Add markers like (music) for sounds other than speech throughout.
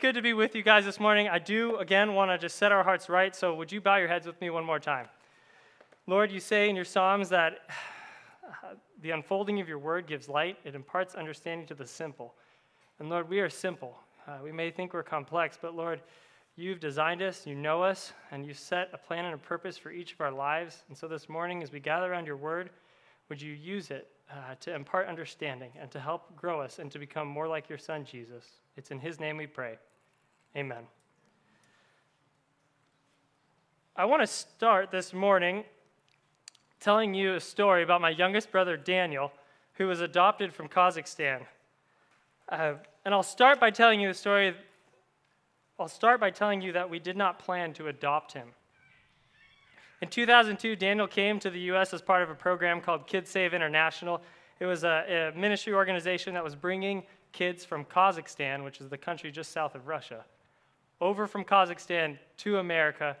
Good to be with you guys this morning. I do, again, want to just set our hearts right. So, would you bow your heads with me one more time? Lord, you say in your Psalms that (sighs) the unfolding of your word gives light, it imparts understanding to the simple. And Lord, we are simple. Uh, we may think we're complex, but Lord, you've designed us, you know us, and you've set a plan and a purpose for each of our lives. And so this morning, as we gather around your word, would you use it uh, to impart understanding and to help grow us and to become more like your son, Jesus? It's in his name we pray. Amen. I want to start this morning telling you a story about my youngest brother, Daniel, who was adopted from Kazakhstan. Uh, and I'll start by telling you a story. I'll start by telling you that we did not plan to adopt him. In 2002, Daniel came to the U.S. as part of a program called Kidsave International. It was a, a, ministry organization that was bringing kids from Kazakhstan, which is the country just south of Russia, over from Kazakhstan to America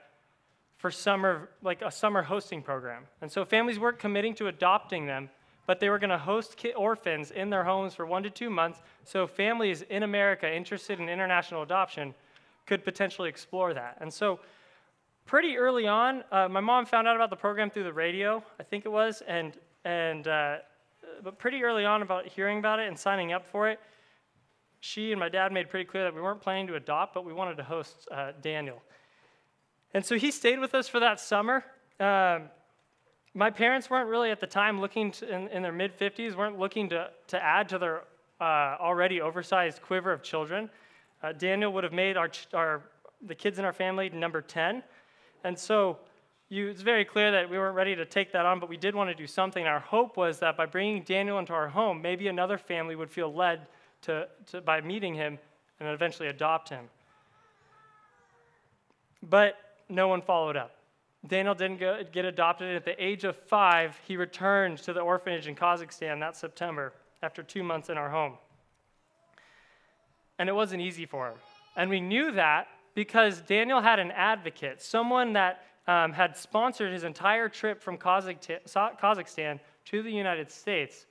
for summer, like a summer hosting program. And so families weren't committing to adopting them, but they were going to host orphans in their homes for one to two months. So families in America interested in international adoption could potentially explore that. And so pretty early on, uh, my mom found out about the program through the radio, I think it was, and and uh, but pretty early on about hearing about it and signing up for it, she and my dad made pretty clear that we weren't planning to adopt, but we wanted to host uh, Daniel. And so he stayed with us for that summer. Um, my parents weren't really at the time looking to, in, in, their mid 50s, weren't looking to, to add to their uh, already oversized quiver of children. Uh, Daniel would have made our, our, the kids in our family number 10. And so you, it's very clear that we weren't ready to take that on, but we did want to do something. Our hope was that by bringing Daniel into our home, maybe another family would feel led to, to by meeting him and eventually adopt him. But no one followed up. Daniel didn't go, get adopted. At the age of five, he returned to the orphanage in Kazakhstan that September after two months in our home. And it wasn't easy for him. And we knew that because Daniel had an advocate, someone that um, had sponsored his entire trip from Kazakhstan to the United States.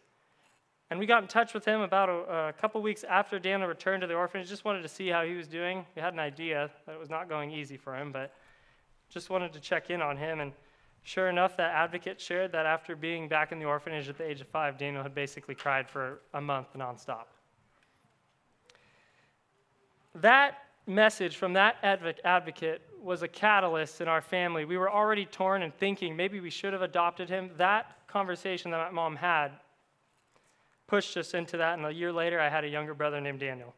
And we got in touch with him about a, a couple weeks after Daniel returned to the orphanage. Just wanted to see how he was doing. We had an idea that it was not going easy for him, but just wanted to check in on him. And sure enough, that advocate shared that after being back in the orphanage at the age of five, Daniel had basically cried for a month nonstop. That message from that advocate was a catalyst in our family. We were already torn and thinking maybe we should have adopted him. That conversation that my mom had pushed us into that, and a year later, I had a younger brother named Daniel.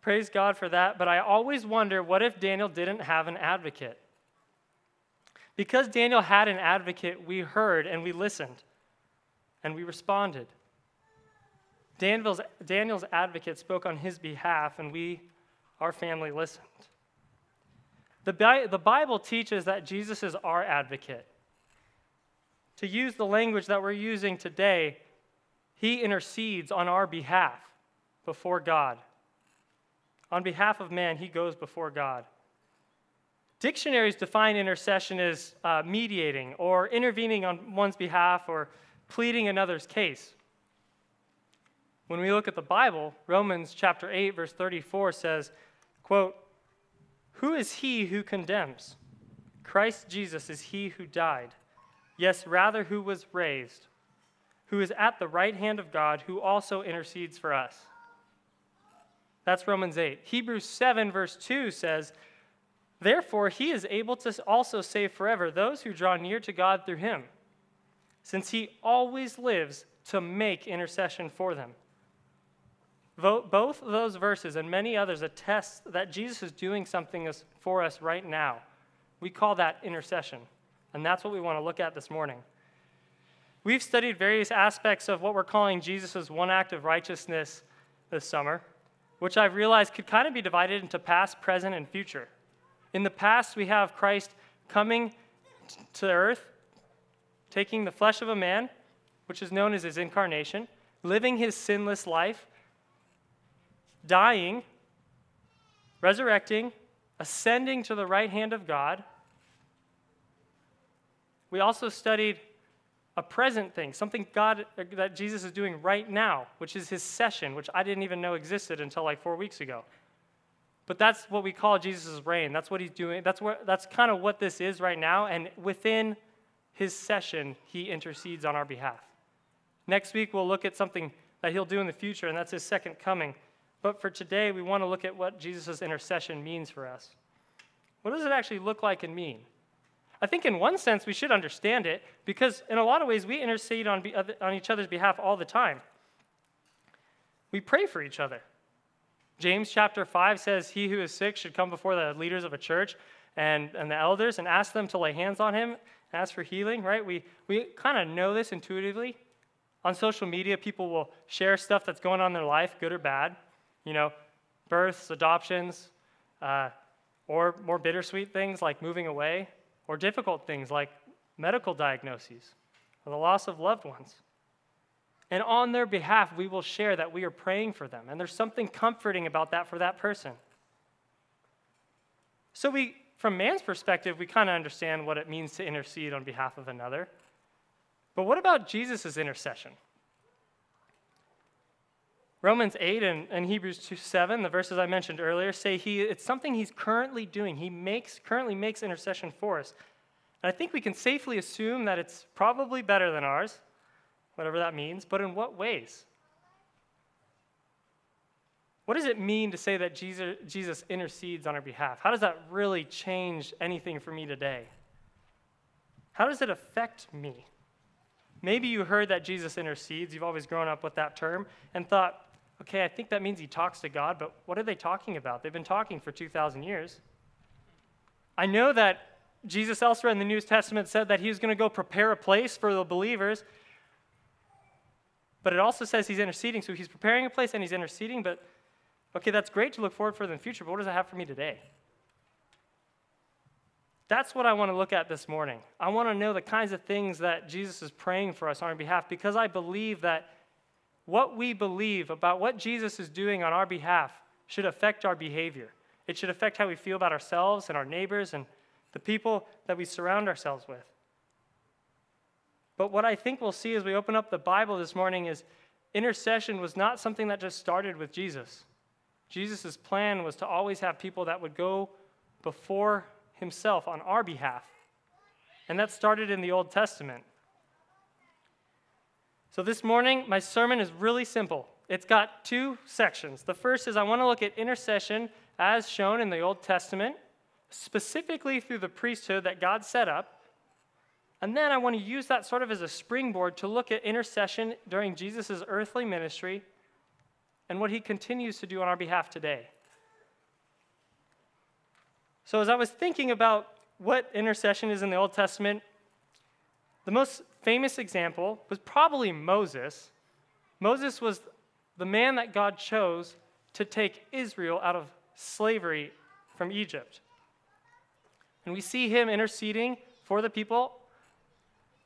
Praise God for that, but I always wonder what if Daniel didn't have an advocate? Because Daniel had an advocate, we heard and we listened and we responded. Daniel's, Daniel's advocate spoke on his behalf, and we, our family, listened. The, the Bible teaches that Jesus is our advocate. To use the language that we're using today, he intercedes on our behalf before God. On behalf of man, he goes before God. Dictionaries define intercession as uh, mediating or intervening on one's behalf or pleading another's case. When we look at the Bible, Romans chapter 8 verse 34 says, quote, "Who is he who condemns? Christ Jesus is he who died, yes, rather who was raised, who is at the right hand of God, who also intercedes for us." That's Romans 8. Hebrews 7 verse 2 says, Therefore, he is able to also save forever those who draw near to God through him, since he always lives to make intercession for them. Both those verses and many others attest that Jesus is doing something for us right now. We call that intercession, and that's what we want to look at this morning. We've studied various aspects of what we're calling Jesus' one act of righteousness this summer, which I've realized could kind of be divided into past, present, and future. In the past, we have Christ coming to earth, taking the flesh of a man, which is known as his incarnation, living his sinless life dying, resurrecting, ascending to the right hand of God. We also studied a present thing, something God uh, that Jesus is doing right now, which is his session, which I didn't even know existed until like four weeks ago. But that's what we call Jesus' reign. That's what he's doing. That's what that's kind of what this is right now. And within his session, he intercedes on our behalf. Next week we'll look at something that he'll do in the future, and that's his second coming. But for today, we want to look at what Jesus' intercession means for us. What does it actually look like and mean? I think in one sense we should understand it because in a lot of ways we intercede on, on each other's behalf all the time. We pray for each other. James chapter 5 says, He who is sick should come before the leaders of a church and, and the elders and ask them to lay hands on him ask for healing, right? We, we kind of know this intuitively. On social media, people will share stuff that's going on in their life, good or bad. You know, births, adoptions, uh, or more bittersweet things like moving away, or difficult things like medical diagnoses or the loss of loved ones. And on their behalf, we will share that we are praying for them. And there's something comforting about that for that person. So, we, from man's perspective, we kind of understand what it means to intercede on behalf of another. But what about Jesus' intercession? Romans 8 and, and Hebrews 2, 7, the verses I mentioned earlier, say he, it's something he's currently doing. He makes, currently makes intercession for us. And I think we can safely assume that it's probably better than ours, whatever that means, but in what ways? What does it mean to say that Jesus, Jesus intercedes on our behalf? How does that really change anything for me today? How does it affect me? Maybe you heard that Jesus intercedes, you've always grown up with that term, and thought, okay, I think that means he talks to God, but what are they talking about? They've been talking for 2,000 years. I know that Jesus elsewhere in the New Testament said that he was going to go prepare a place for the believers, but it also says he's interceding. So he's preparing a place and he's interceding, but okay, that's great to look forward for in the future, but what does it have for me today? That's what I want to look at this morning. I want to know the kinds of things that Jesus is praying for us on our behalf because I believe that what we believe about what Jesus is doing on our behalf should affect our behavior. It should affect how we feel about ourselves and our neighbors and the people that we surround ourselves with. But what I think we'll see as we open up the Bible this morning is intercession was not something that just started with Jesus. Jesus' plan was to always have people that would go before himself on our behalf. And that started in the Old Testament. So this morning, my sermon is really simple. It's got two sections. The first is I want to look at intercession as shown in the Old Testament, specifically through the priesthood that God set up. And then I want to use that sort of as a springboard to look at intercession during Jesus' earthly ministry and what he continues to do on our behalf today. So, as I was thinking about what intercession is in the Old Testament, the most famous example was probably Moses. Moses was the man that God chose to take Israel out of slavery from Egypt. And we see him interceding for the people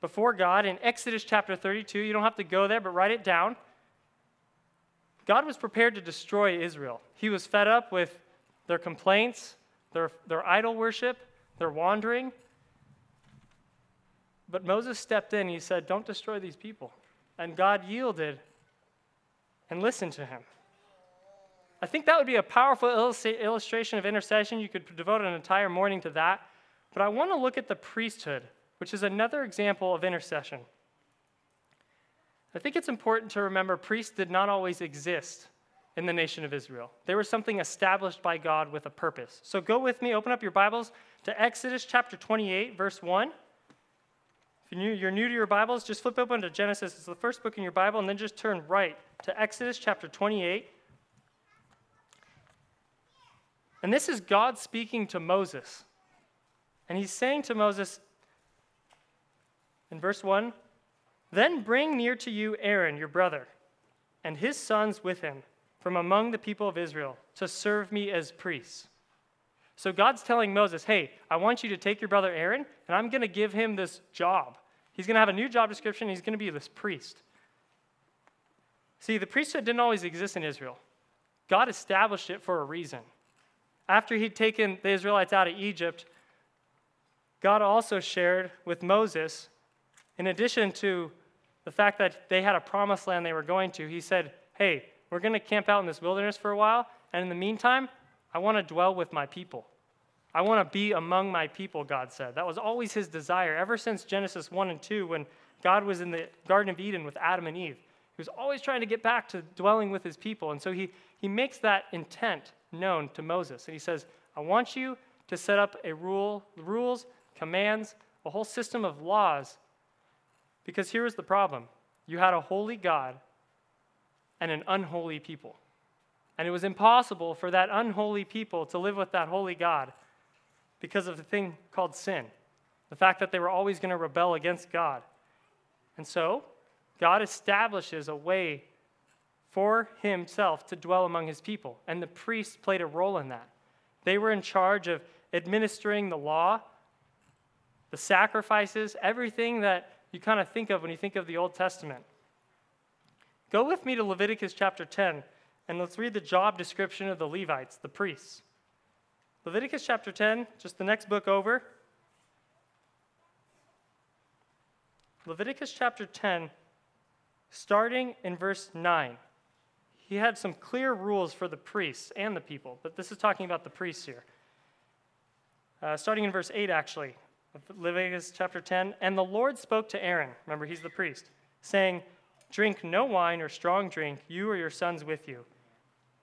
before God in Exodus chapter 32. You don't have to go there, but write it down. God was prepared to destroy Israel. He was fed up with their complaints, their, their idol worship, their wandering. But Moses stepped in. He said, Don't destroy these people. And God yielded and listened to him. I think that would be a powerful illustration of intercession. You could devote an entire morning to that. But I want to look at the priesthood, which is another example of intercession. I think it's important to remember priests did not always exist in the nation of Israel. They were something established by God with a purpose. So go with me, open up your Bibles to Exodus chapter 28, verse 1. If you're new, to your Bibles, just flip open to Genesis. It's the first book in your Bible, and then just turn right to Exodus chapter 28. And this is God speaking to Moses. And he's saying to Moses in verse 1 Then bring near to you Aaron, your brother, and his sons with him from among the people of Israel to serve me as priests. So God's telling Moses, hey, I want you to take your brother Aaron, and I'm going to give him this job. He's going to have a new job description, he's going to be this priest. See, the priesthood didn't always exist in Israel, God established it for a reason. After he'd taken the Israelites out of Egypt, God also shared with Moses In addition to the fact that they had a promised land they were going to, he said, Hey, we're going to camp out in this wilderness for a while, and in the meantime, I want to dwell with my people. I want to be among my people, God said. That was always his desire, ever since Genesis 1 and 2, when God was in the Garden of Eden with Adam and Eve. He was always trying to get back to dwelling with his people. And so he, he makes that intent known to Moses. And he says, I want you to set up a rule, rules, commands, a whole system of laws. Because here was the problem you had a holy God and an unholy people. And it was impossible for that unholy people to live with that holy God because of the thing called sin, the fact that they were always going to rebel against God. And so, God establishes a way for himself to dwell among his people, and the priests played a role in that. They were in charge of administering the law, the sacrifices, everything that you kind of think of when you think of the Old Testament. Go with me to Leviticus chapter 10, and let's read the job description of the Levites, the priests. Leviticus chapter 10, just the next book over. Leviticus chapter 10, starting in verse 9. He had some clear rules for the priests and the people, but this is talking about the priests here. Uh, starting in verse 8, actually, Leviticus chapter 10. And the Lord spoke to Aaron, remember, he's the priest, saying, Drink no wine or strong drink, you or your sons with you,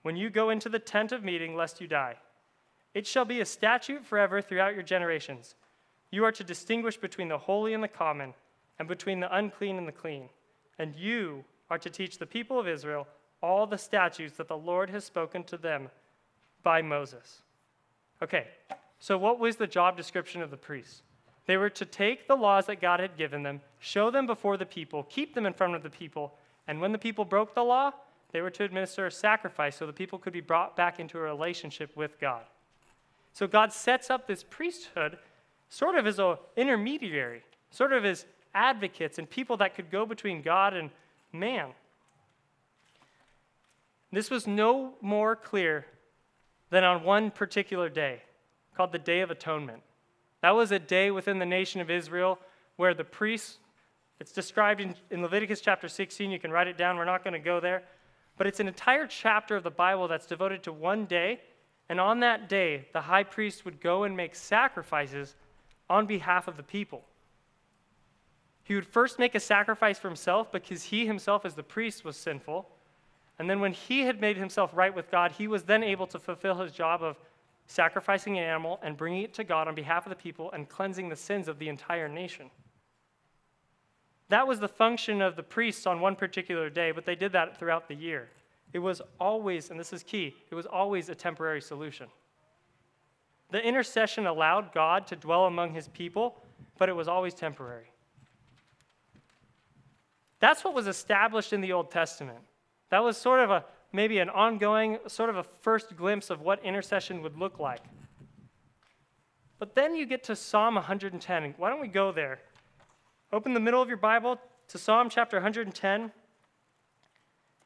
when you go into the tent of meeting, lest you die. It shall be a statute forever throughout your generations. You are to distinguish between the holy and the common, and between the unclean and the clean. And you are to teach the people of Israel all the statutes that the Lord has spoken to them by Moses. Okay, so what was the job description of the priests? They were to take the laws that God had given them, show them before the people, keep them in front of the people, and when the people broke the law, they were to administer a sacrifice so the people could be brought back into a relationship with God. So God sets up this priesthood sort of as an intermediary, sort of as advocates and people that could go between God and man. This was no more clear than on one particular day called the Day of Atonement. That was a day within the nation of Israel where the priests, it's described in, in Leviticus chapter 16. You can write it down. We're not going to go there. But it's an entire chapter of the Bible that's devoted to one day and on that day, the high priest would go and make sacrifices on behalf of the people. He would first make a sacrifice for himself because he himself, as the priest, was sinful. And then when he had made himself right with God, he was then able to fulfill his job of sacrificing an animal and bringing it to God on behalf of the people and cleansing the sins of the entire nation. That was the function of the priests on one particular day, but they did that throughout the year. It was always, and this is key, it was always a temporary solution. The intercession allowed God to dwell among his people, but it was always temporary. That's what was established in the Old Testament. That was sort of a maybe an ongoing, sort of a first glimpse of what intercession would look like. But then you get to Psalm 110. Why don't we go there? Open the middle of your Bible to Psalm chapter 110.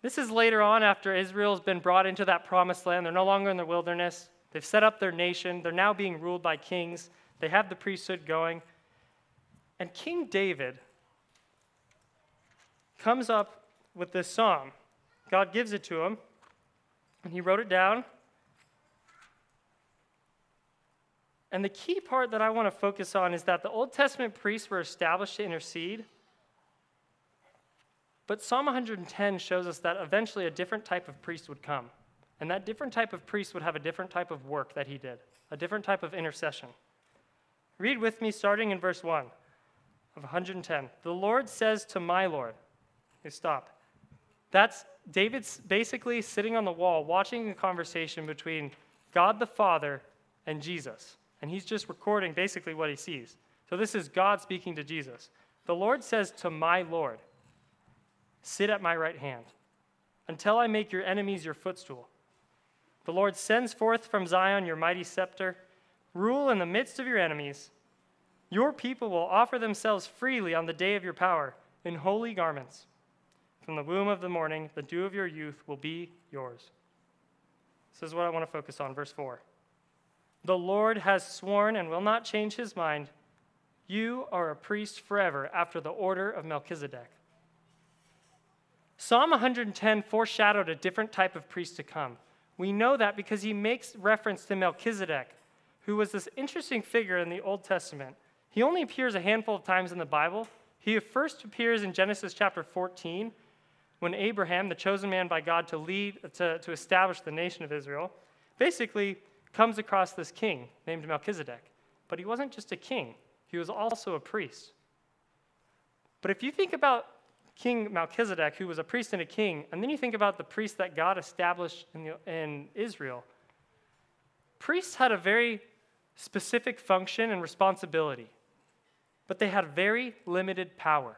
This is later on after Israel's been brought into that promised land. They're no longer in the wilderness. They've set up their nation. They're now being ruled by kings. They have the priesthood going. And King David comes up with this psalm. God gives it to him, and he wrote it down. And the key part that I want to focus on is that the Old Testament priests were established to intercede but Psalm 110 shows us that eventually a different type of priest would come. And that different type of priest would have a different type of work that he did, a different type of intercession. Read with me starting in verse 1 of 110. The Lord says to my Lord, okay, stop. That's David's basically sitting on the wall watching a conversation between God the Father and Jesus. And he's just recording basically what he sees. So this is God speaking to Jesus. The Lord says to my Lord, Sit at my right hand until I make your enemies your footstool. The Lord sends forth from Zion your mighty scepter. Rule in the midst of your enemies. Your people will offer themselves freely on the day of your power in holy garments. From the womb of the morning, the dew of your youth will be yours. This is what I want to focus on. Verse 4. The Lord has sworn and will not change his mind. You are a priest forever after the order of Melchizedek. Psalm 110 foreshadowed a different type of priest to come. We know that because he makes reference to Melchizedek, who was this interesting figure in the Old Testament. He only appears a handful of times in the Bible. He first appears in Genesis chapter 14 when Abraham, the chosen man by God to lead, to, to establish the nation of Israel, basically comes across this king named Melchizedek. But he wasn't just a king, he was also a priest. But if you think about King Melchizedek, who was a priest and a king, and then you think about the priest that God established in, the, in Israel, priests had a very specific function and responsibility, but they had very limited power.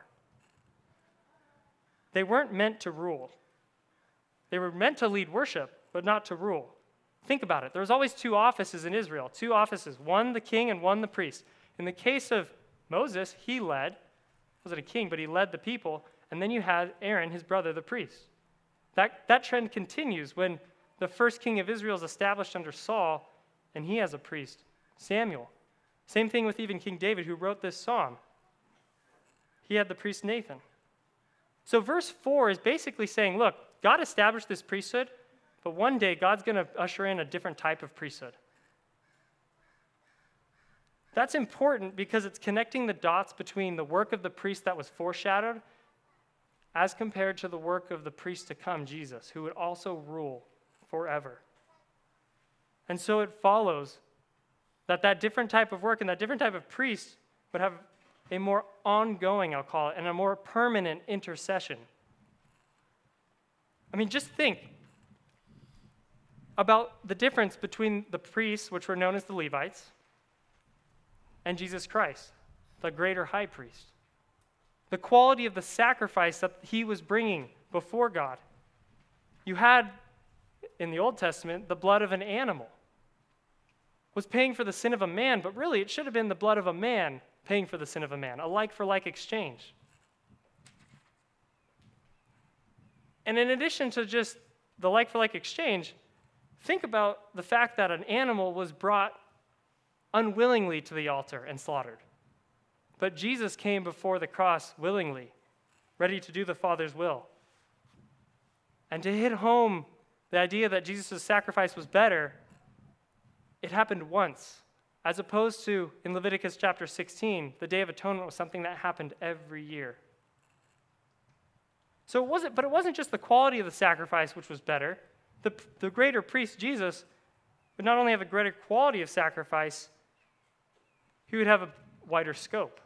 They weren't meant to rule. They were meant to lead worship, but not to rule. Think about it. There was always two offices in Israel, two offices, one the king and one the priest. In the case of Moses, he led, wasn't a king, but he led the people, and then you had Aaron, his brother, the priest. That, that trend continues when the first king of Israel is established under Saul, and he has a priest, Samuel. Same thing with even King David, who wrote this psalm. He had the priest Nathan. So, verse 4 is basically saying, look, God established this priesthood, but one day God's going to usher in a different type of priesthood. That's important because it's connecting the dots between the work of the priest that was foreshadowed as compared to the work of the priest to come, Jesus, who would also rule forever. And so it follows that that different type of work and that different type of priest would have a more ongoing, I'll call it, and a more permanent intercession. I mean, just think about the difference between the priests, which were known as the Levites, and Jesus Christ, the greater high priest. The quality of the sacrifice that he was bringing before God. You had, in the Old Testament, the blood of an animal was paying for the sin of a man, but really it should have been the blood of a man paying for the sin of a man, a like for like exchange. And in addition to just the like for like exchange, think about the fact that an animal was brought unwillingly to the altar and slaughtered. But Jesus came before the cross willingly, ready to do the Father's will. And to hit home the idea that Jesus' sacrifice was better, it happened once, as opposed to in Leviticus chapter 16, the Day of Atonement was something that happened every year. So it wasn't, but it wasn't just the quality of the sacrifice which was better. The, the greater priest, Jesus, would not only have a greater quality of sacrifice, he would have a wider scope.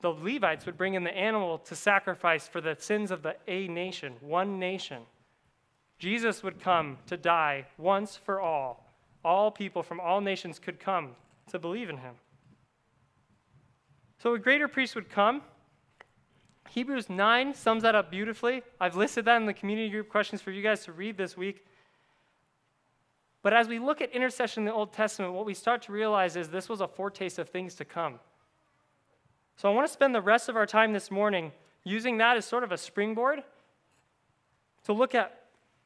The Levites would bring in the animal to sacrifice for the sins of the a nation, one nation. Jesus would come to die once for all. All people from all nations could come to believe in him. So a greater priest would come. Hebrews 9 sums that up beautifully. I've listed that in the community group questions for you guys to read this week. But as we look at intercession in the Old Testament, what we start to realize is this was a foretaste of things to come. So I want to spend the rest of our time this morning using that as sort of a springboard to look at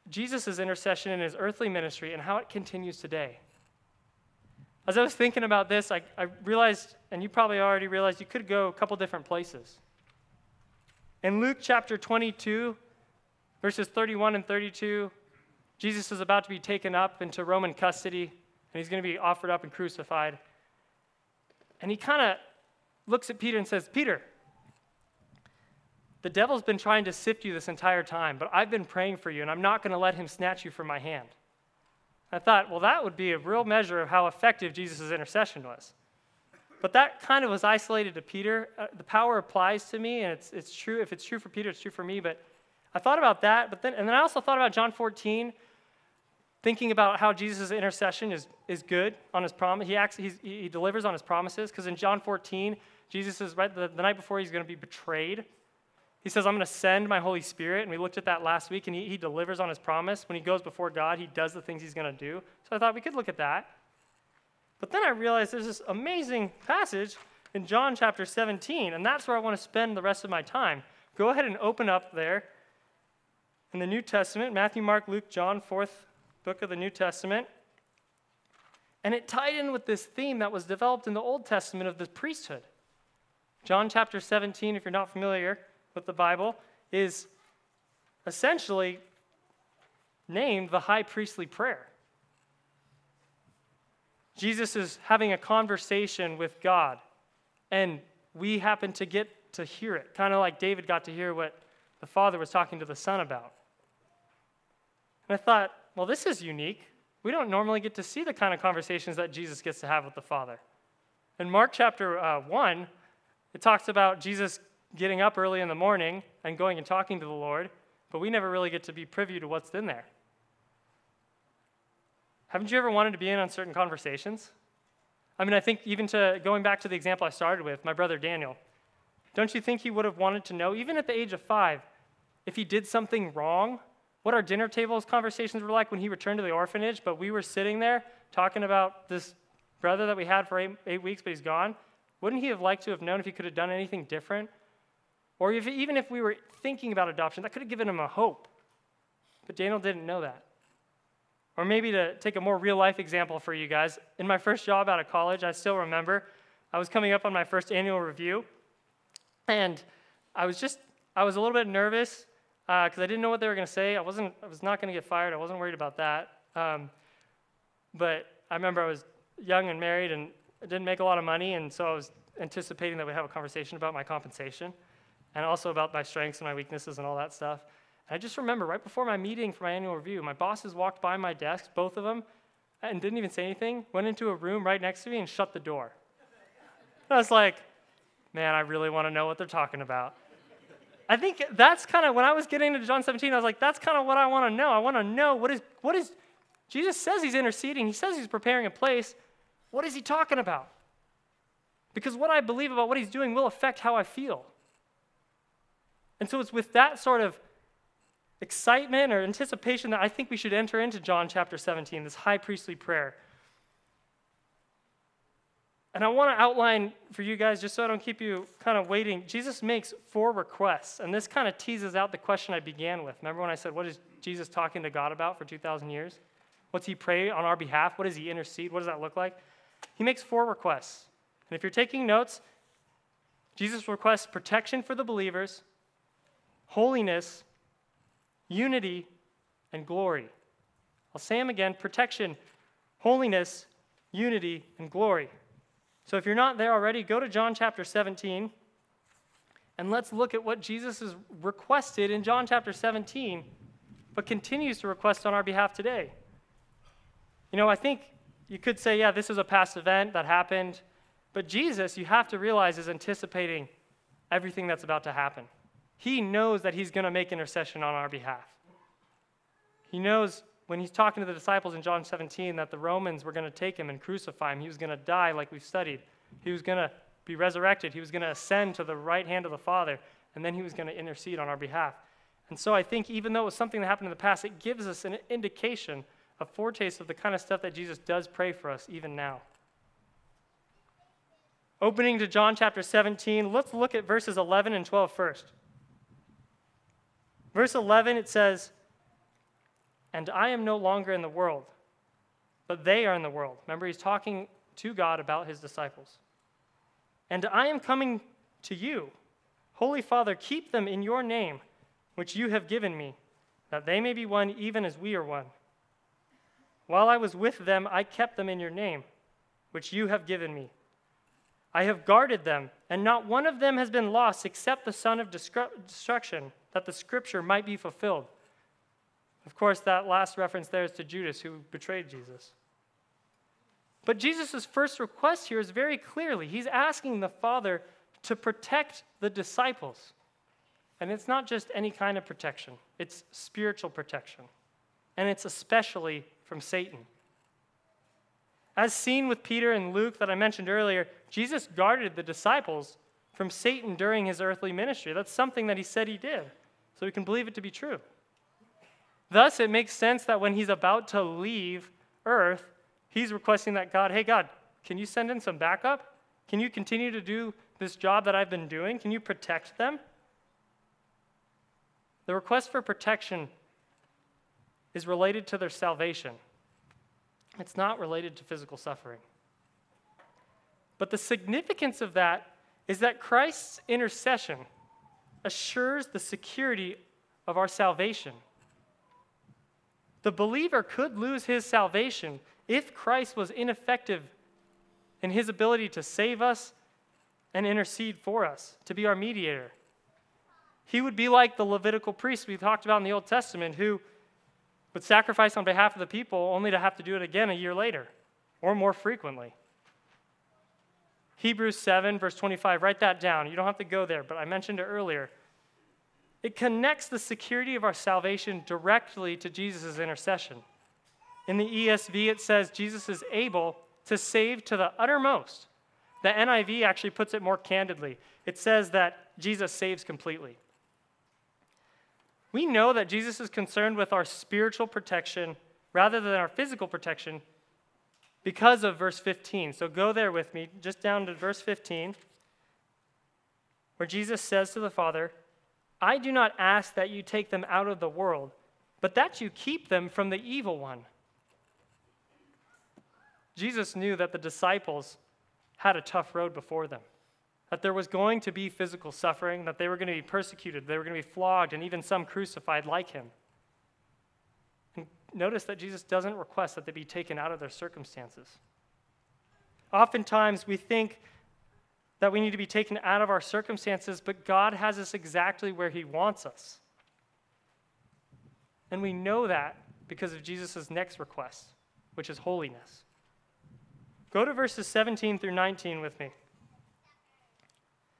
Jesus' intercession in his earthly ministry and how it continues today. As I was thinking about this, I, I realized, and you probably already realized, you could go a couple different places. In Luke chapter 22, verses 31 and 32, Jesus is about to be taken up into Roman custody, and he's going to be offered up and crucified. And he kind of looks at Peter and says, Peter, the devil's been trying to sift you this entire time, but I've been praying for you, and I'm not going to let him snatch you from my hand. I thought, well, that would be a real measure of how effective Jesus' intercession was. But that kind of was isolated to Peter. Uh, the power applies to me, and it's, it's true. If it's true for Peter, it's true for me. But I thought about that, but then, and then I also thought about John 14, thinking about how Jesus' intercession is, is good on his promise. He, acts, he delivers on his promises, because in John 14, Jesus is right the, the night before he's going to be betrayed. He says, I'm going to send my Holy Spirit. And we looked at that last week, and he, he delivers on his promise. When he goes before God, he does the things he's going to do. So I thought we could look at that. But then I realized there's this amazing passage in John chapter 17, and that's where I want to spend the rest of my time. Go ahead and open up there in the New Testament Matthew, Mark, Luke, John, fourth book of the New Testament. And it tied in with this theme that was developed in the Old Testament of the priesthood. John chapter 17, if you're not familiar with the Bible, is essentially named the high priestly prayer. Jesus is having a conversation with God, and we happen to get to hear it, kind of like David got to hear what the Father was talking to the Son about. And I thought, well, this is unique. We don't normally get to see the kind of conversations that Jesus gets to have with the Father. In Mark chapter uh, 1, it talks about Jesus getting up early in the morning and going and talking to the Lord, but we never really get to be privy to what's in there. Haven't you ever wanted to be in on certain conversations? I mean, I think even to going back to the example I started with, my brother Daniel, don't you think he would have wanted to know, even at the age of five, if he did something wrong, what our dinner tables conversations were like when he returned to the orphanage, but we were sitting there talking about this brother that we had for eight, eight weeks, but he's gone? Wouldn't he have liked to have known if he could have done anything different? Or if, even if we were thinking about adoption, that could have given him a hope. But Daniel didn't know that. Or maybe to take a more real life example for you guys, in my first job out of college, I still remember I was coming up on my first annual review, and I was just, I was a little bit nervous because uh, I didn't know what they were going to say. I wasn't, I was not going to get fired. I wasn't worried about that. Um, but I remember I was young and married and I didn't make a lot of money, and so I was anticipating that we'd have a conversation about my compensation and also about my strengths and my weaknesses and all that stuff. I just remember right before my meeting for my annual review, my bosses walked by my desk, both of them, and didn't even say anything, went into a room right next to me and shut the door. And I was like, man, I really want to know what they're talking about. I think that's kind of when I was getting into John 17, I was like, that's kind of what I want to know. I want to know what is, what is, Jesus says he's interceding, he says he's preparing a place. What is he talking about? Because what I believe about what he's doing will affect how I feel. And so it's with that sort of excitement or anticipation that I think we should enter into John chapter 17, this high priestly prayer. And I want to outline for you guys, just so I don't keep you kind of waiting. Jesus makes four requests, and this kind of teases out the question I began with. Remember when I said, What is Jesus talking to God about for 2,000 years? What's he pray on our behalf? What does he intercede? What does that look like? He makes four requests. And if you're taking notes, Jesus requests protection for the believers, holiness, unity, and glory. I'll say them again protection, holiness, unity, and glory. So if you're not there already, go to John chapter 17 and let's look at what Jesus has requested in John chapter 17, but continues to request on our behalf today. You know, I think you could say, yeah, this is a past event that happened, but Jesus, you have to realize, is anticipating everything that's about to happen. He knows that he's going to make intercession on our behalf. He knows when he's talking to the disciples in John 17 that the Romans were going to take him and crucify him. He was going to die, like we've studied. He was going to be resurrected. He was going to ascend to the right hand of the Father, and then he was going to intercede on our behalf. And so I think even though it was something that happened in the past, it gives us an indication, a foretaste of the kind of stuff that Jesus does pray for us even now. Opening to John chapter 17, let's look at verses 11 and 12 first. Verse 11, it says, And I am no longer in the world, but they are in the world. Remember, he's talking to God about his disciples. And I am coming to you. Holy Father, keep them in your name, which you have given me, that they may be one even as we are one. While I was with them, I kept them in your name, which you have given me. I have guarded them, and not one of them has been lost except the son of destruction that the scripture might be fulfilled. Of course, that last reference there is to Judas who betrayed Jesus. But Jesus' first request here is very clearly he's asking the Father to protect the disciples. And it's not just any kind of protection, it's spiritual protection. And it's especially from Satan. As seen with Peter and Luke that I mentioned earlier, Jesus guarded the disciples from Satan during his earthly ministry. That's something that he said he did so we can believe it to be true. Thus, it makes sense that when he's about to leave earth, he's requesting that God, hey, God, can you send in some backup? Can you continue to do this job that I've been doing? Can you protect them? The request for protection is related to their salvation. It's not related to physical suffering. But the significance of that is that Christ's intercession assures the security of our salvation. The believer could lose his salvation if Christ was ineffective in his ability to save us and intercede for us, to be our mediator. He would be like the Levitical priest we talked about in the Old Testament, who would sacrifice on behalf of the people only to have to do it again a year later or more frequently. Hebrews 7, verse 25, write that down. You don't have to go there, but I mentioned it earlier. It connects the security of our salvation directly to Jesus' intercession. In the ESV, it says Jesus is able to save to the uttermost. The NIV actually puts it more candidly. It says that Jesus saves completely. We know that Jesus is concerned with our spiritual protection rather than our physical protection because of verse 15. So go there with me, just down to verse 15, where Jesus says to the Father, I do not ask that you take them out of the world, but that you keep them from the evil one. Jesus knew that the disciples had a tough road before them, that there was going to be physical suffering, that they were going to be persecuted, they were going to be flogged, and even some crucified like him. Notice that Jesus doesn't request that they be taken out of their circumstances. Oftentimes, we think that we need to be taken out of our circumstances, but God has us exactly where He wants us. And we know that because of Jesus' next request, which is holiness. Go to verses 17 through 19 with me.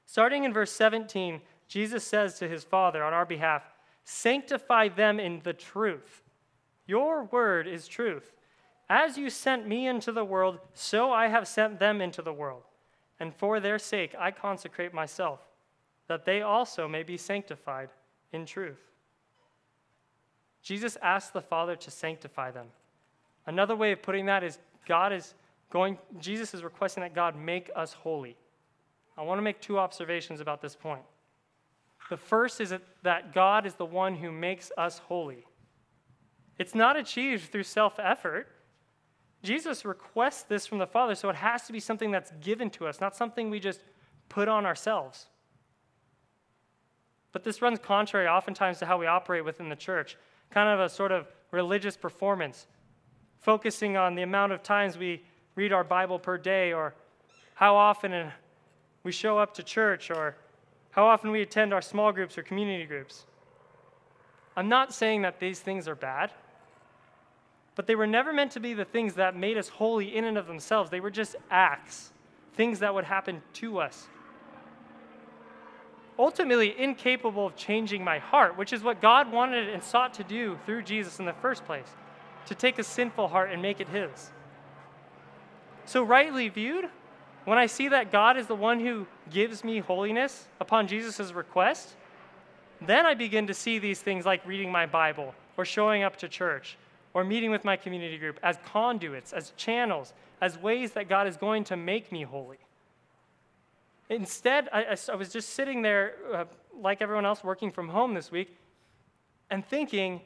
Starting in verse 17, Jesus says to his Father on our behalf, Sanctify them in the truth. Your word is truth. As you sent me into the world, so I have sent them into the world. And for their sake I consecrate myself, that they also may be sanctified in truth. Jesus asked the Father to sanctify them. Another way of putting that is God is going, Jesus is requesting that God make us holy. I want to make two observations about this point. The first is that God is the one who makes us holy. It's not achieved through self effort. Jesus requests this from the Father, so it has to be something that's given to us, not something we just put on ourselves. But this runs contrary oftentimes to how we operate within the church, kind of a sort of religious performance, focusing on the amount of times we read our Bible per day, or how often we show up to church, or how often we attend our small groups or community groups. I'm not saying that these things are bad, but they were never meant to be the things that made us holy in and of themselves. They were just acts, things that would happen to us. Ultimately, incapable of changing my heart, which is what God wanted and sought to do through Jesus in the first place to take a sinful heart and make it His. So, rightly viewed, when I see that God is the one who gives me holiness upon Jesus' request, then I begin to see these things like reading my Bible or showing up to church or meeting with my community group as conduits, as channels, as ways that God is going to make me holy. Instead, I, I was just sitting there, uh, like everyone else, working from home this week, and thinking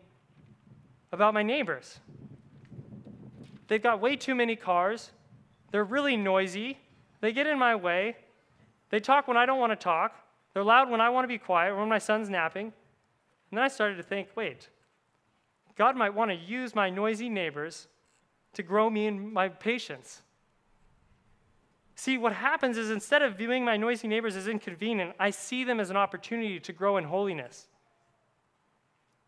about my neighbors. They've got way too many cars. They're really noisy. They get in my way. They talk when I don't want to talk. They're loud when I want to be quiet, or when my son's napping. And then I started to think wait, God might want to use my noisy neighbors to grow me in my patience. See, what happens is instead of viewing my noisy neighbors as inconvenient, I see them as an opportunity to grow in holiness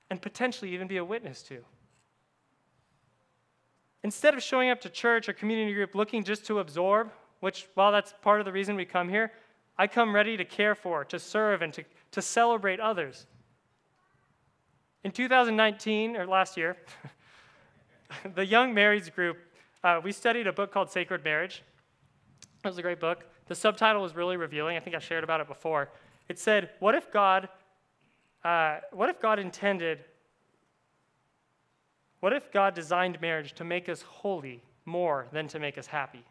and potentially even be a witness to. Instead of showing up to church or community group looking just to absorb, which, while that's part of the reason we come here, I come ready to care for, to serve, and to, to celebrate others. In 2019, or last year, (laughs) the Young Marrieds group, uh, we studied a book called Sacred Marriage. It was a great book. The subtitle was really revealing. I think I shared about it before. It said, "What if God, uh, what if God intended what if God designed marriage to make us holy more than to make us happy?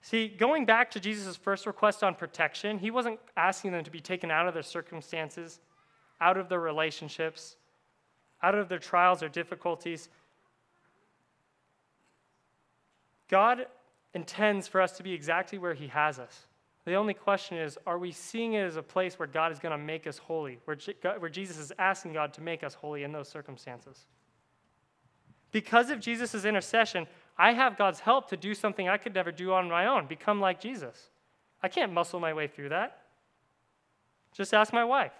See, going back to Jesus' first request on protection, he wasn't asking them to be taken out of their circumstances, out of their relationships, out of their trials or difficulties. God intends for us to be exactly where He has us. The only question is are we seeing it as a place where God is going to make us holy, where, where Jesus is asking God to make us holy in those circumstances? Because of Jesus' intercession, I have God's help to do something I could never do on my own, become like Jesus. I can't muscle my way through that. Just ask my wife.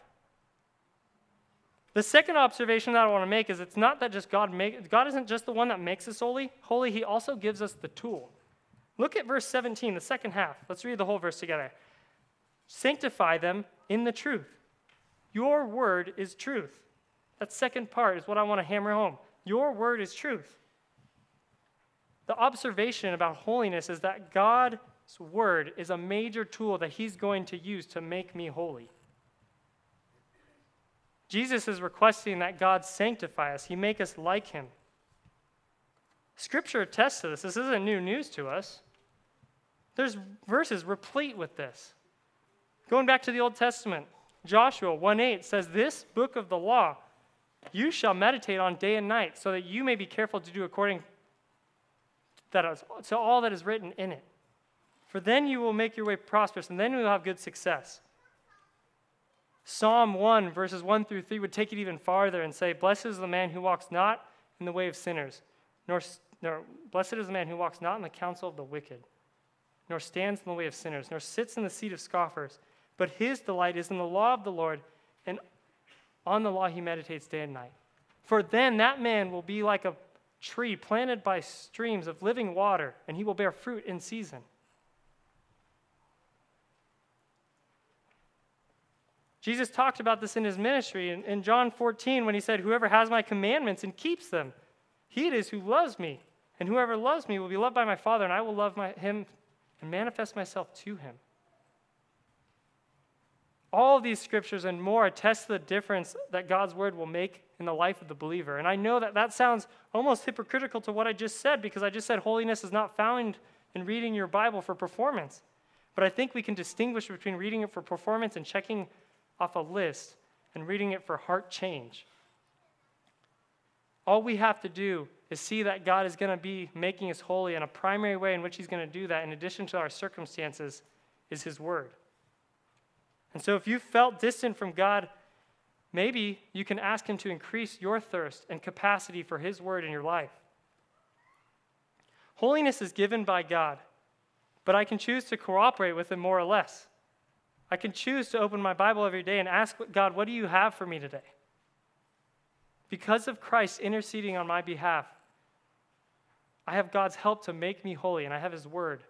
The second observation that I want to make is it's not that just God make God isn't just the one that makes us holy, holy, he also gives us the tool. Look at verse 17, the second half. Let's read the whole verse together. Sanctify them in the truth. Your word is truth. That second part is what I want to hammer home. Your word is truth. The observation about holiness is that God's word is a major tool that he's going to use to make me holy. Jesus is requesting that God sanctify us, He make us like Him. Scripture attests to this. This isn't new news to us. There's verses replete with this. Going back to the Old Testament, Joshua 1 8 says, This book of the law you shall meditate on day and night, so that you may be careful to do according to all that is written in it. For then you will make your way prosperous, and then you will have good success. Psalm 1, verses 1 through 3, would take it even farther and say, Blessed is the man who walks not in the way of sinners, nor, nor blessed is the man who walks not in the counsel of the wicked, nor stands in the way of sinners, nor sits in the seat of scoffers. But his delight is in the law of the Lord, and on the law he meditates day and night. For then that man will be like a tree planted by streams of living water, and he will bear fruit in season. Jesus talked about this in his ministry in, in, John 14 when he said, Whoever has my commandments and keeps them, he it is who loves me. And whoever loves me will be loved by my Father, and I will love my, him and manifest myself to him. All of these scriptures and more attest to the difference that God's word will make in the life of the believer. And I know that that sounds almost hypocritical to what I just said because I just said holiness is not found in reading your Bible for performance. But I think we can distinguish between reading it for performance and checking off a list and reading it for heart change. All we have to do is see that God is going to be making us holy, and a primary way in which He's going to do that, in addition to our circumstances, is His Word. And so if you felt distant from God, maybe you can ask Him to increase your thirst and capacity for His Word in your life. Holiness is given by God, but I can choose to cooperate with Him more or less. I can choose to open my Bible every day and ask God, what do you have for me today? Because of Christ interceding on my behalf, I have God's help to make me holy, and I have His Word.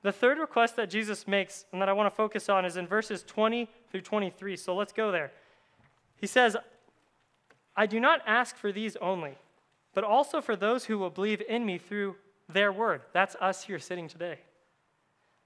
The third request that Jesus makes, and that I want to focus on, is in verses 20 through 23. So let's go there. He says, I do not ask for these only, but also for those who will believe in me through their word. That's us here sitting today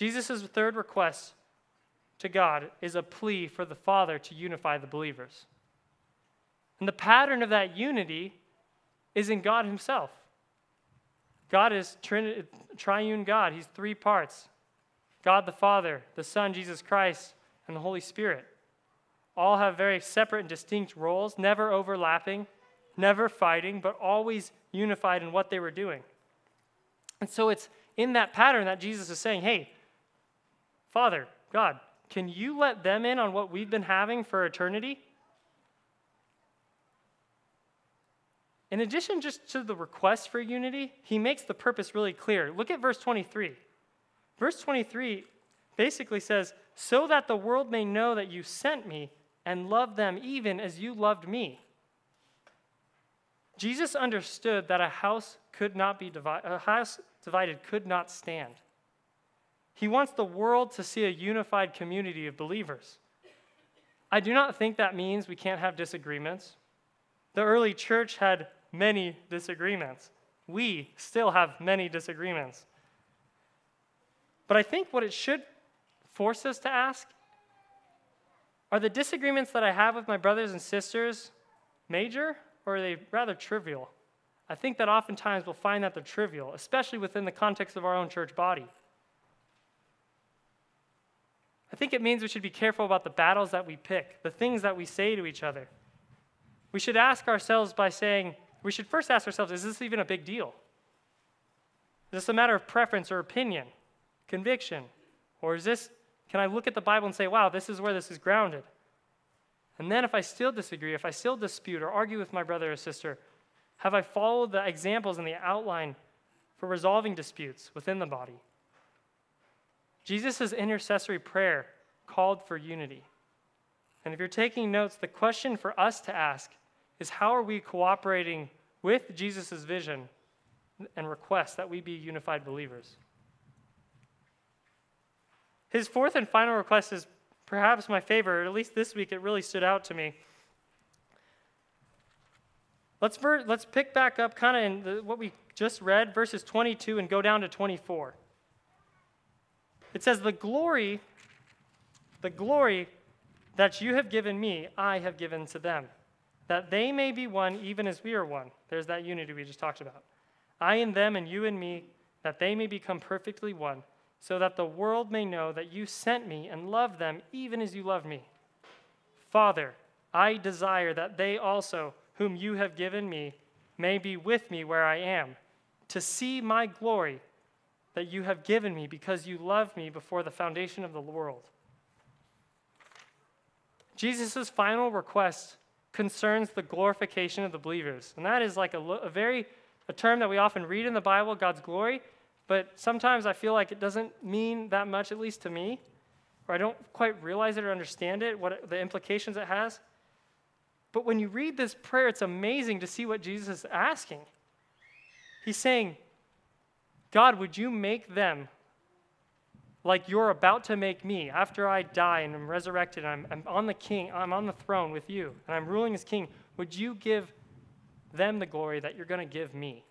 Jesus' third request to God is a plea for the Father to unify the believers. And the pattern of that unity is in God Himself. God is trin- triune God, He's three parts God the Father, the Son, Jesus Christ, and the Holy Spirit. All have very separate and distinct roles, never overlapping, never fighting, but always unified in what they were doing. And so it's in that pattern that Jesus is saying, hey, Father, God, can you let them in on what we've been having for eternity? In addition just to the request for unity, he makes the purpose really clear. Look at verse 23. Verse 23 basically says, So that the world may know that you sent me and love them even as you loved me. Jesus understood that a house could not be divided, a house divided could not stand. He wants the world to see a unified community of believers. I do not think that means we can't have disagreements. The early church had many disagreements. we still have many disagreements. But I think what it should force us to ask are the disagreements that I have with my brothers and sisters major or are they rather trivial? I think that oftentimes we'll find that they're trivial, especially within the context of our own church body. I think it means we should be careful about the battles that we pick, the things that we say to each other. We should ask ourselves by saying, we should first ask ourselves, is this even a big deal? Is this a matter of preference or opinion, conviction? Or is this, can I look at the Bible and say, wow, this is where this is grounded? And then if I still disagree, if I still dispute or argue with my brother or sister, have I followed the examples and the outline for resolving disputes within the body? Jesus' intercessory prayer called for unity. And if you're taking notes, the question for us to ask is how are we cooperating with Jesus' vision and request that we be unified believers? His fourth and final request is perhaps my favorite, or at least this week it really stood out to me. Let's, ver- let's pick back up kind of in the, what we just read, verses 22, and go down to 24. It says, The glory, the glory that you have given me, I have given to them, that they may be one even as we are one. There's that unity we just talked about. I and them, and you and me, that they may become perfectly one, so that the world may know that you sent me and love them even as you love me. Father, I desire that they also whom you have given me, may be with me where I am, to see my glory that you have given me because you loved me before the foundation of the world. Jesus' final request concerns the glorification of the believers. And that is like a, a, very a term that we often read in the Bible, God's glory, but sometimes I feel like it doesn't mean that much, at least to me, or I don't quite realize it or understand it, what the implications it has. But when you read this prayer, it's amazing to see what Jesus is asking. He's saying, God, would you make them like you're about to make me after I die and I'm resurrected and I'm, I'm on the king, I'm on the throne with you, and I'm ruling as king? Would you give them the glory that you're going to give me?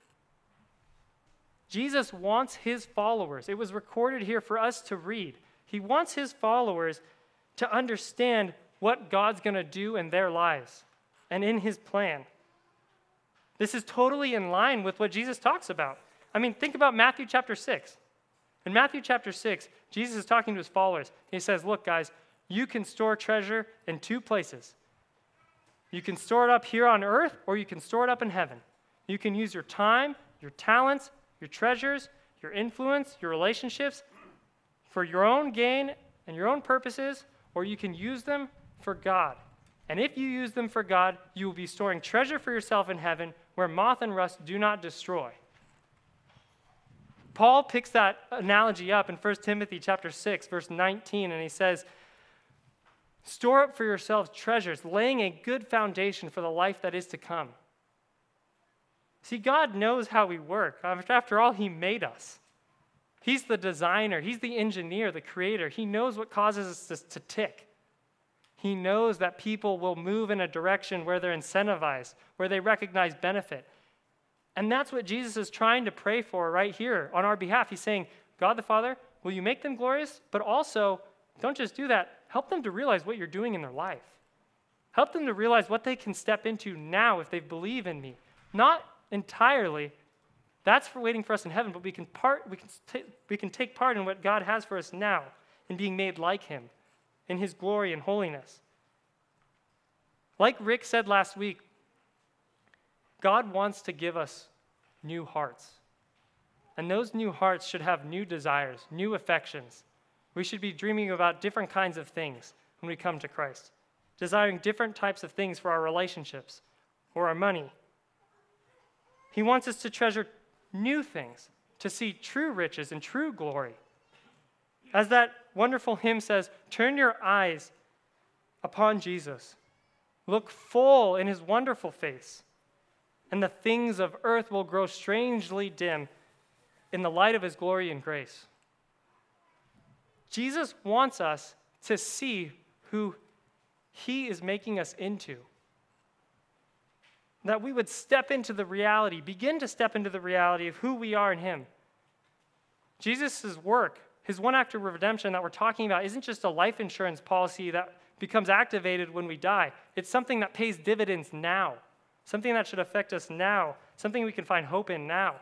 Jesus wants his followers. It was recorded here for us to read. He wants his followers to understand what God's going to do in their lives and in his plan. This is totally in line with what Jesus talks about. I mean, think about Matthew chapter 6. In Matthew chapter 6, Jesus is talking to his followers. He says, Look, guys, you can store treasure in two places. You can store it up here on earth, or you can store it up in heaven. You can use your time, your talents, your treasures, your influence, your relationships for your own gain and your own purposes, or you can use them for God. And if you use them for God, you will be storing treasure for yourself in heaven where moth and rust do not destroy. Paul picks that analogy up in 1 Timothy chapter 6 verse 19 and he says, "Store up for yourselves treasures, laying a good foundation for the life that is to come." See, God knows how we work. After all, he made us. He's the designer, he's the engineer, the creator. He knows what causes us to tick. He knows that people will move in a direction where they're incentivized, where they recognize benefit. And that's what Jesus is trying to pray for right here on our behalf. He's saying, God the Father, will you make them glorious? But also, don't just do that, help them to realize what you're doing in their life. Help them to realize what they can step into now if they believe in me. Not entirely. That's for waiting for us in heaven, but we can, part, we, can t- we can take part in what God has for us now in being made like Him in his glory and holiness. Like Rick said last week, God wants to give us new hearts. And those new hearts should have new desires, new affections. We should be dreaming about different kinds of things when we come to Christ, desiring different types of things for our relationships or our money. He wants us to treasure new things, to see true riches and true glory. As that wonderful hymn says, turn your eyes upon Jesus. Look full in his wonderful face, and the things of earth will grow strangely dim in the light of his glory and grace. Jesus wants us to see who he is making us into. that we would step into the reality, begin to step into the reality of who we are in Him. Jesus' work, His one act of redemption that we're talking about, isn't just a life insurance policy that becomes activated when we die. It's something that pays dividends now, something that should affect us now, something we can find hope in now.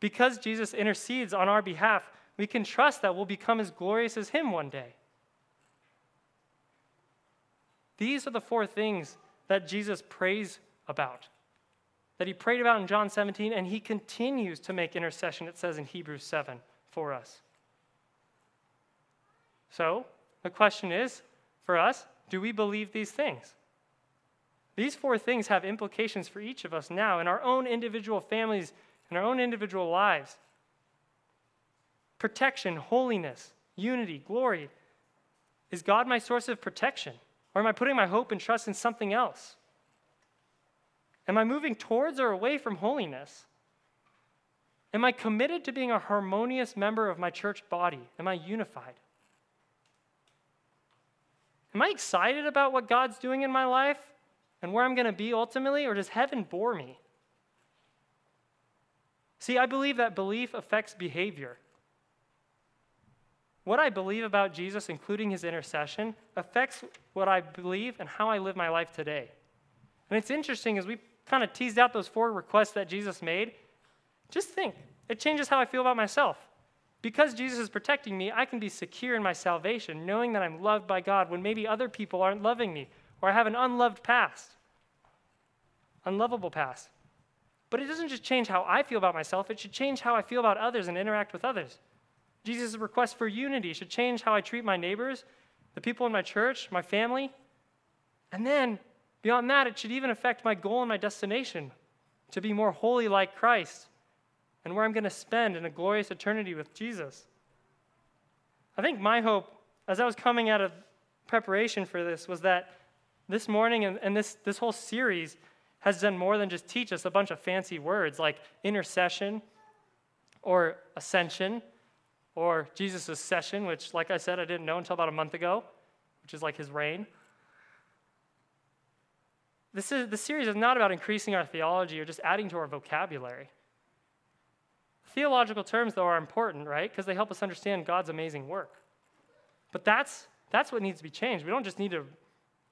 Because Jesus intercedes on our behalf, we can trust that we'll become as glorious as Him one day. These are the four things that Jesus prays about, that He prayed about in John 17, and He continues to make intercession, it says in Hebrews 7, for us. So, the question is for us do we believe these things? These four things have implications for each of us now in our own individual families, in our own individual lives. Protection, holiness, unity, glory. Is God my source of protection? Or am I putting my hope and trust in something else? Am I moving towards or away from holiness? Am I committed to being a harmonious member of my church body? Am I unified? Am I excited about what God's doing in my life and where I'm going to be ultimately, or does heaven bore me? See, I believe that belief affects behavior. What I believe about Jesus, including his intercession, affects what I believe and how I live my life today. And it's interesting as we kind of teased out those four requests that Jesus made. Just think, it changes how I feel about myself. Because Jesus is protecting me, I can be secure in my salvation, knowing that I'm loved by God when maybe other people aren't loving me or I have an unloved past, unlovable past. But it doesn't just change how I feel about myself, it should change how I feel about others and interact with others. Jesus' request for unity should change how I treat my neighbors, the people in my church, my family. And then, beyond that, it should even affect my goal and my destination to be more holy like Christ and where I'm going to spend in a glorious eternity with Jesus. I think my hope, as I was coming out of preparation for this, was that this morning and, and this, this whole series has done more than just teach us a bunch of fancy words like intercession or ascension or Jesus' session, which, like I said, I didn't know until about a month ago, which is like his reign. This, is, this series is not about increasing our theology or just adding to our vocabulary. Theological terms, though, are important, right? Because they help us understand God's amazing work. But that's, that's what needs to be changed. We don't just need to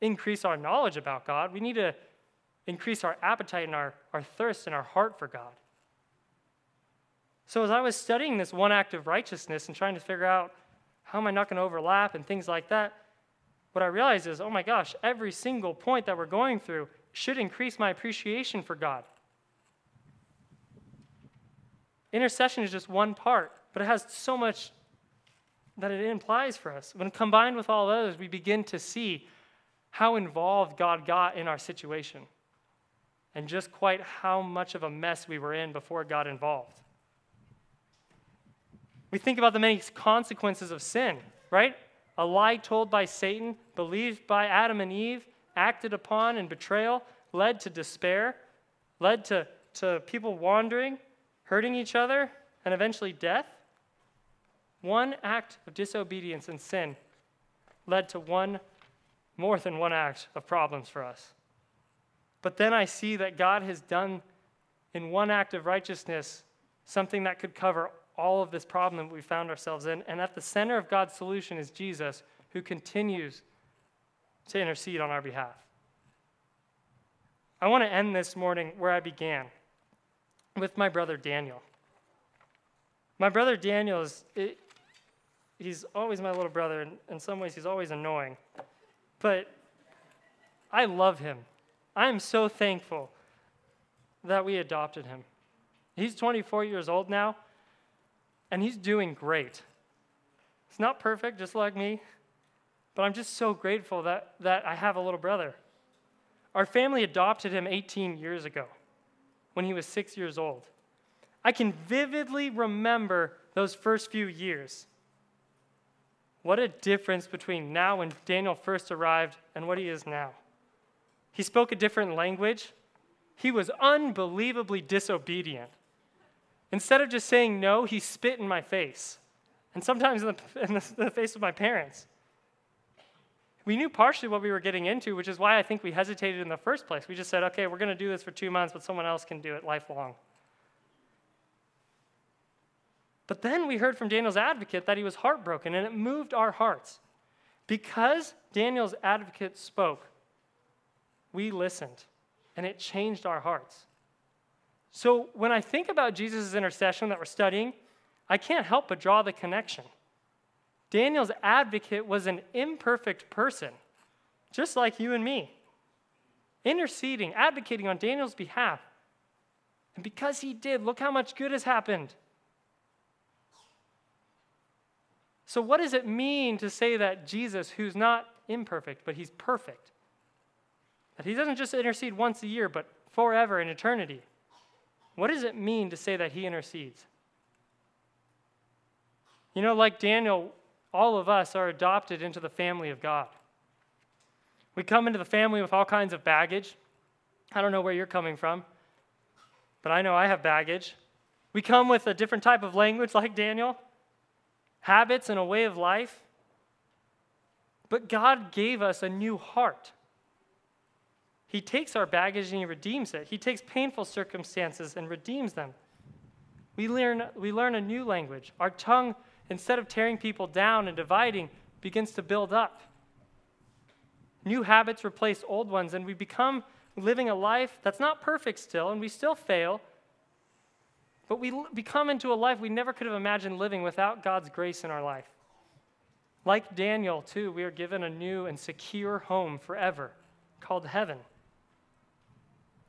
increase our knowledge about God, we need to increase our appetite and our, our thirst and our heart for God. So, as I was studying this one act of righteousness and trying to figure out how am I not going to overlap and things like that, what I realized is, oh my gosh, every single point that we're going through should increase my appreciation for God. Intercession is just one part, but it has so much that it implies for us. When combined with all others, we begin to see how involved God got in our situation and just quite how much of a mess we were in before God involved. We think about the many consequences of sin, right? A lie told by Satan, believed by Adam and Eve, acted upon in betrayal, led to despair, led to, to people wandering, hurting each other, and eventually death. One act of disobedience and sin led to one, more than one act of problems for us. But then I see that God has done in one act of righteousness something that could cover all of this problem that we found ourselves in. And at the center of God's solution is Jesus, who continues to intercede on our behalf. I want to end this morning where I began with my brother Daniel. My brother Daniel is, it, he's always my little brother. and in some ways, he's always annoying. But I love him. I am so thankful that we adopted him. He's 24 years old now and he's doing great. He's not perfect, just like me, but I'm just so grateful that, that I have a little brother. Our family adopted him 18 years ago when he was six years old. I can vividly remember those first few years. What a difference between now when Daniel first arrived and what he is now. He spoke a different language. He was unbelievably disobedient. Instead of just saying no, he spit in my face, and sometimes in the, (laughs) in the, face of my parents. We knew partially what we were getting into, which is why I think we hesitated in the first place. We just said, okay, we're going to do this for two months, but someone else can do it lifelong. But then we heard from Daniel's advocate that he was heartbroken, and it moved our hearts. Because Daniel's advocate spoke, we listened, and it changed our hearts. So when I think about Jesus' intercession that we're studying, I can't help but draw the connection. Daniel's advocate was an imperfect person, just like you and me, interceding, advocating on Daniel's behalf. And because he did, look how much good has happened. So, what does it mean to say that Jesus, who's not imperfect, but he's perfect, that he doesn't just intercede once a year, but forever in eternity? What does it mean to say that he intercedes? You know, like Daniel, all of us are adopted into the family of God. We come into the family with all kinds of baggage. I don't know where you're coming from, but I know I have baggage. We come with a different type of language, (laughs) like Daniel, habits and a way of life. But God gave us a new heart. He takes our baggage and He redeems it. He takes painful circumstances and redeems them. We learn, we learn a new language. Our tongue, instead of tearing people down and dividing, begins to build up. New habits replace old ones, and we become living a life that's not perfect still, and we still fail, but we become into a life we never could have imagined living without God's grace in our life. Like Daniel, too, we are given a new and secure home forever called heaven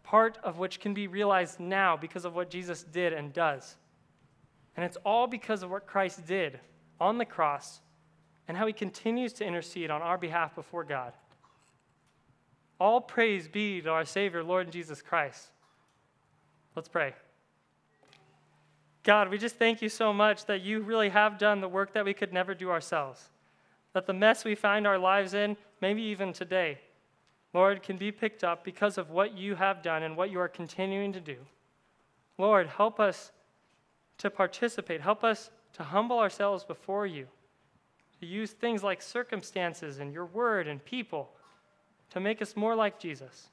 part of which can be realized now because of what Jesus did and does. And it's all because of what Christ did on the cross and how he continues to intercede on our behalf before God. All praise be to our Savior, Lord Jesus Christ. Let's pray. God, we just thank you so much that you really have done the work that we could never do ourselves. That the mess we find our lives in, maybe even today, Lord, can be picked up because of what you have done and what you are continuing to do. Lord, help us to participate. Help us to humble ourselves before you, to use things like circumstances and your word and people to make us more like Jesus,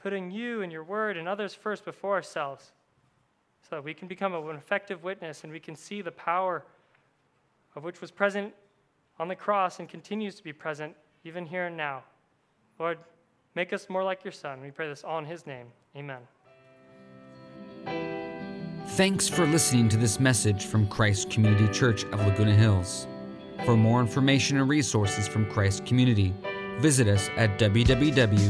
putting you and your word and others first before ourselves so that we can become an effective witness and we can see the power of which was present on the cross and continues to be present even here and now. Lord, make us more like your Son. We pray this all in his name. Amen. Thanks for listening to this message from Christ Community Church of Laguna Hills. For more information and resources from Christ Community, visit us at www.ccclh.org.